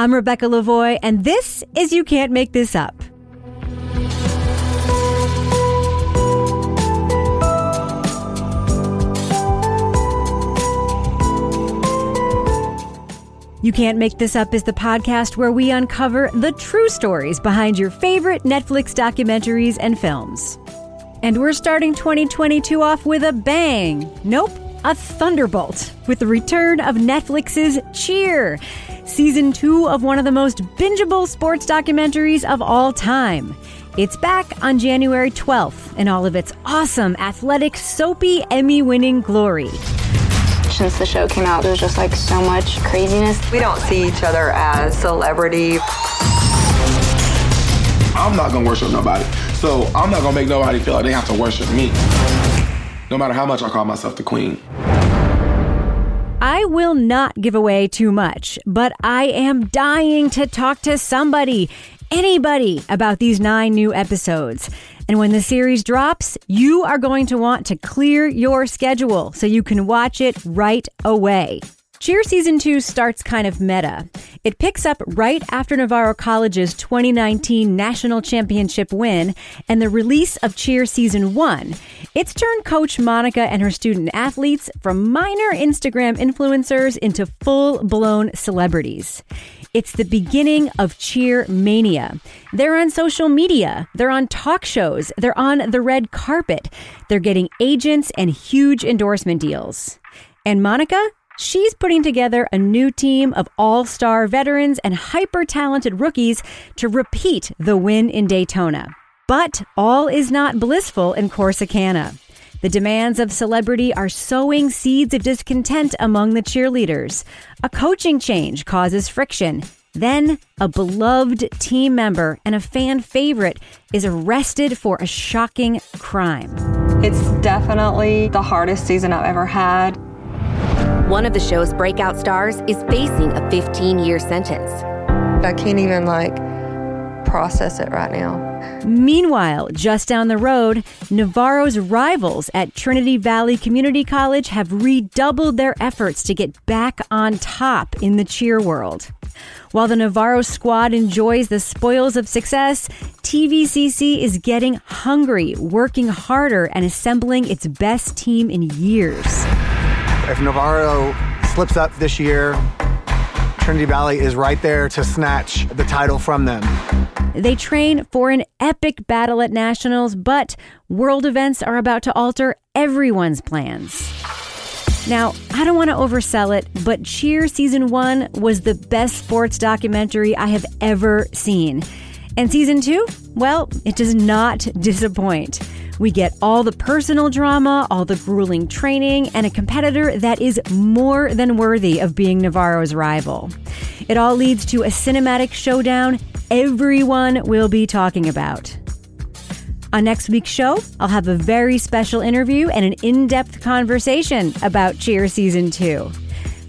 I'm Rebecca Lavoie, and this is You Can't Make This Up. You Can't Make This Up is the podcast where we uncover the true stories behind your favorite Netflix documentaries and films. And we're starting 2022 off with a bang. Nope, a thunderbolt with the return of Netflix's Cheer, season two of one of the most bingeable sports documentaries of all time. It's back on January 12th in all of its awesome, athletic, soapy, Emmy winning glory. Since the show came out, there's just like so much craziness. We don't see each other as celebrity. I'm not gonna worship nobody. So I'm not gonna make nobody feel like they have to worship me. No matter how much I call myself the queen. I will not give away too much, but I am dying to talk to somebody, anybody, about these nine new episodes. And when the series drops, you are going to want to clear your schedule so you can watch it right away. Cheer Season 2 starts kind of meta. It picks up right after Navarro College's 2019 National Championship win and the release of Cheer Season 1. It's turned coach Monica and her student athletes from minor Instagram influencers into full blown celebrities. It's the beginning of cheer mania. They're on social media, they're on talk shows, they're on the red carpet, they're getting agents and huge endorsement deals. And Monica, she's putting together a new team of all star veterans and hyper talented rookies to repeat the win in Daytona. But all is not blissful in Corsicana. The demands of celebrity are sowing seeds of discontent among the cheerleaders. A coaching change causes friction. Then, a beloved team member and a fan favorite is arrested for a shocking crime. It's definitely the hardest season I've ever had. One of the show's breakout stars is facing a 15 year sentence. I can't even like process it right now. Meanwhile, just down the road, Navarro's rivals at Trinity Valley Community College have redoubled their efforts to get back on top in the cheer world. While the Navarro squad enjoys the spoils of success, TVCC is getting hungry, working harder, and assembling its best team in years. If Navarro slips up this year, Trinity Valley is right there to snatch the title from them. They train for an epic battle at nationals, but world events are about to alter everyone's plans. Now, I don't want to oversell it, but Cheer Season 1 was the best sports documentary I have ever seen. And Season 2, well, it does not disappoint. We get all the personal drama, all the grueling training, and a competitor that is more than worthy of being Navarro's rival. It all leads to a cinematic showdown everyone will be talking about. On next week's show, I'll have a very special interview and an in depth conversation about Cheer Season 2.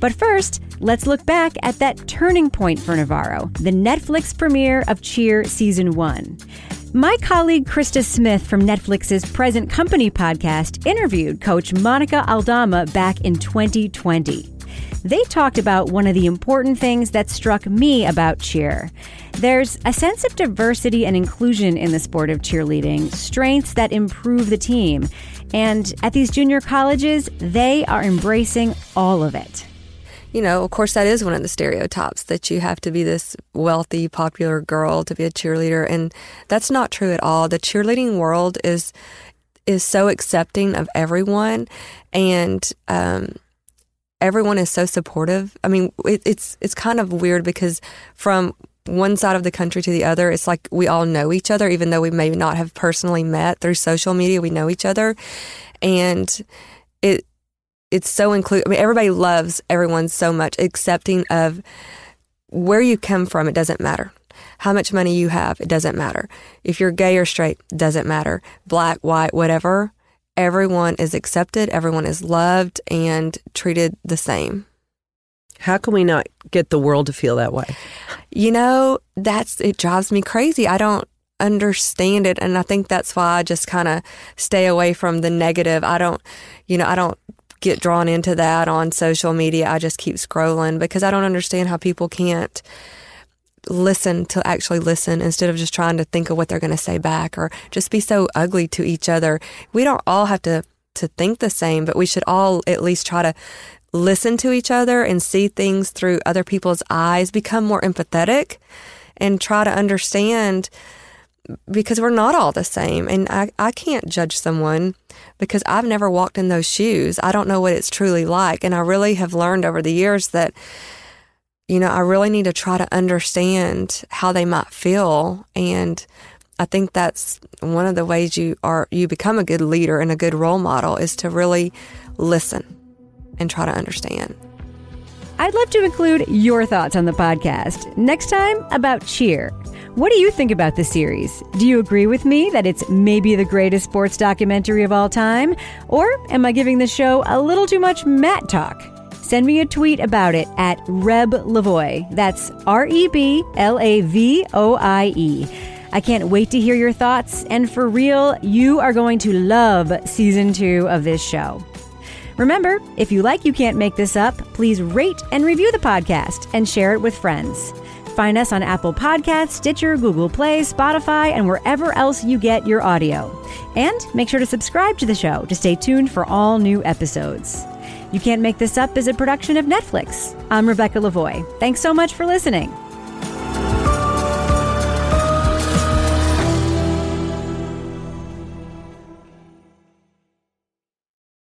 But first, let's look back at that turning point for Navarro, the Netflix premiere of Cheer Season 1. My colleague Krista Smith from Netflix's Present Company podcast interviewed coach Monica Aldama back in 2020. They talked about one of the important things that struck me about cheer. There's a sense of diversity and inclusion in the sport of cheerleading, strengths that improve the team. And at these junior colleges, they are embracing all of it. You know, of course, that is one of the stereotypes that you have to be this wealthy, popular girl to be a cheerleader, and that's not true at all. The cheerleading world is is so accepting of everyone, and um, everyone is so supportive. I mean, it, it's it's kind of weird because from one side of the country to the other, it's like we all know each other, even though we may not have personally met through social media. We know each other, and it it's so include. I mean, everybody loves everyone so much, accepting of where you come from. It doesn't matter. How much money you have, it doesn't matter. If you're gay or straight, doesn't matter. Black, white, whatever. Everyone is accepted. Everyone is loved and treated the same. How can we not get the world to feel that way? You know, that's it drives me crazy. I don't understand it and I think that's why I just kind of stay away from the negative. I don't, you know, I don't get drawn into that on social media. I just keep scrolling because I don't understand how people can't listen to actually listen instead of just trying to think of what they're going to say back or just be so ugly to each other. We don't all have to to think the same, but we should all at least try to listen to each other and see things through other people's eyes, become more empathetic and try to understand because we're not all the same. And I, I can't judge someone because I've never walked in those shoes. I don't know what it's truly like. And I really have learned over the years that, you know, I really need to try to understand how they might feel. And I think that's one of the ways you are, you become a good leader and a good role model is to really listen and try to understand. I'd love to include your thoughts on the podcast next time about cheer. What do you think about the series? Do you agree with me that it's maybe the greatest sports documentary of all time? Or am I giving the show a little too much mat talk? Send me a tweet about it at Reb Lavoie. That's R E B L A V O I E. I can't wait to hear your thoughts, and for real, you are going to love season two of this show. Remember, if you like You Can't Make This Up, please rate and review the podcast and share it with friends. Find us on Apple Podcasts, Stitcher, Google Play, Spotify, and wherever else you get your audio. And make sure to subscribe to the show to stay tuned for all new episodes. You Can't Make This Up is a production of Netflix. I'm Rebecca Lavoie. Thanks so much for listening.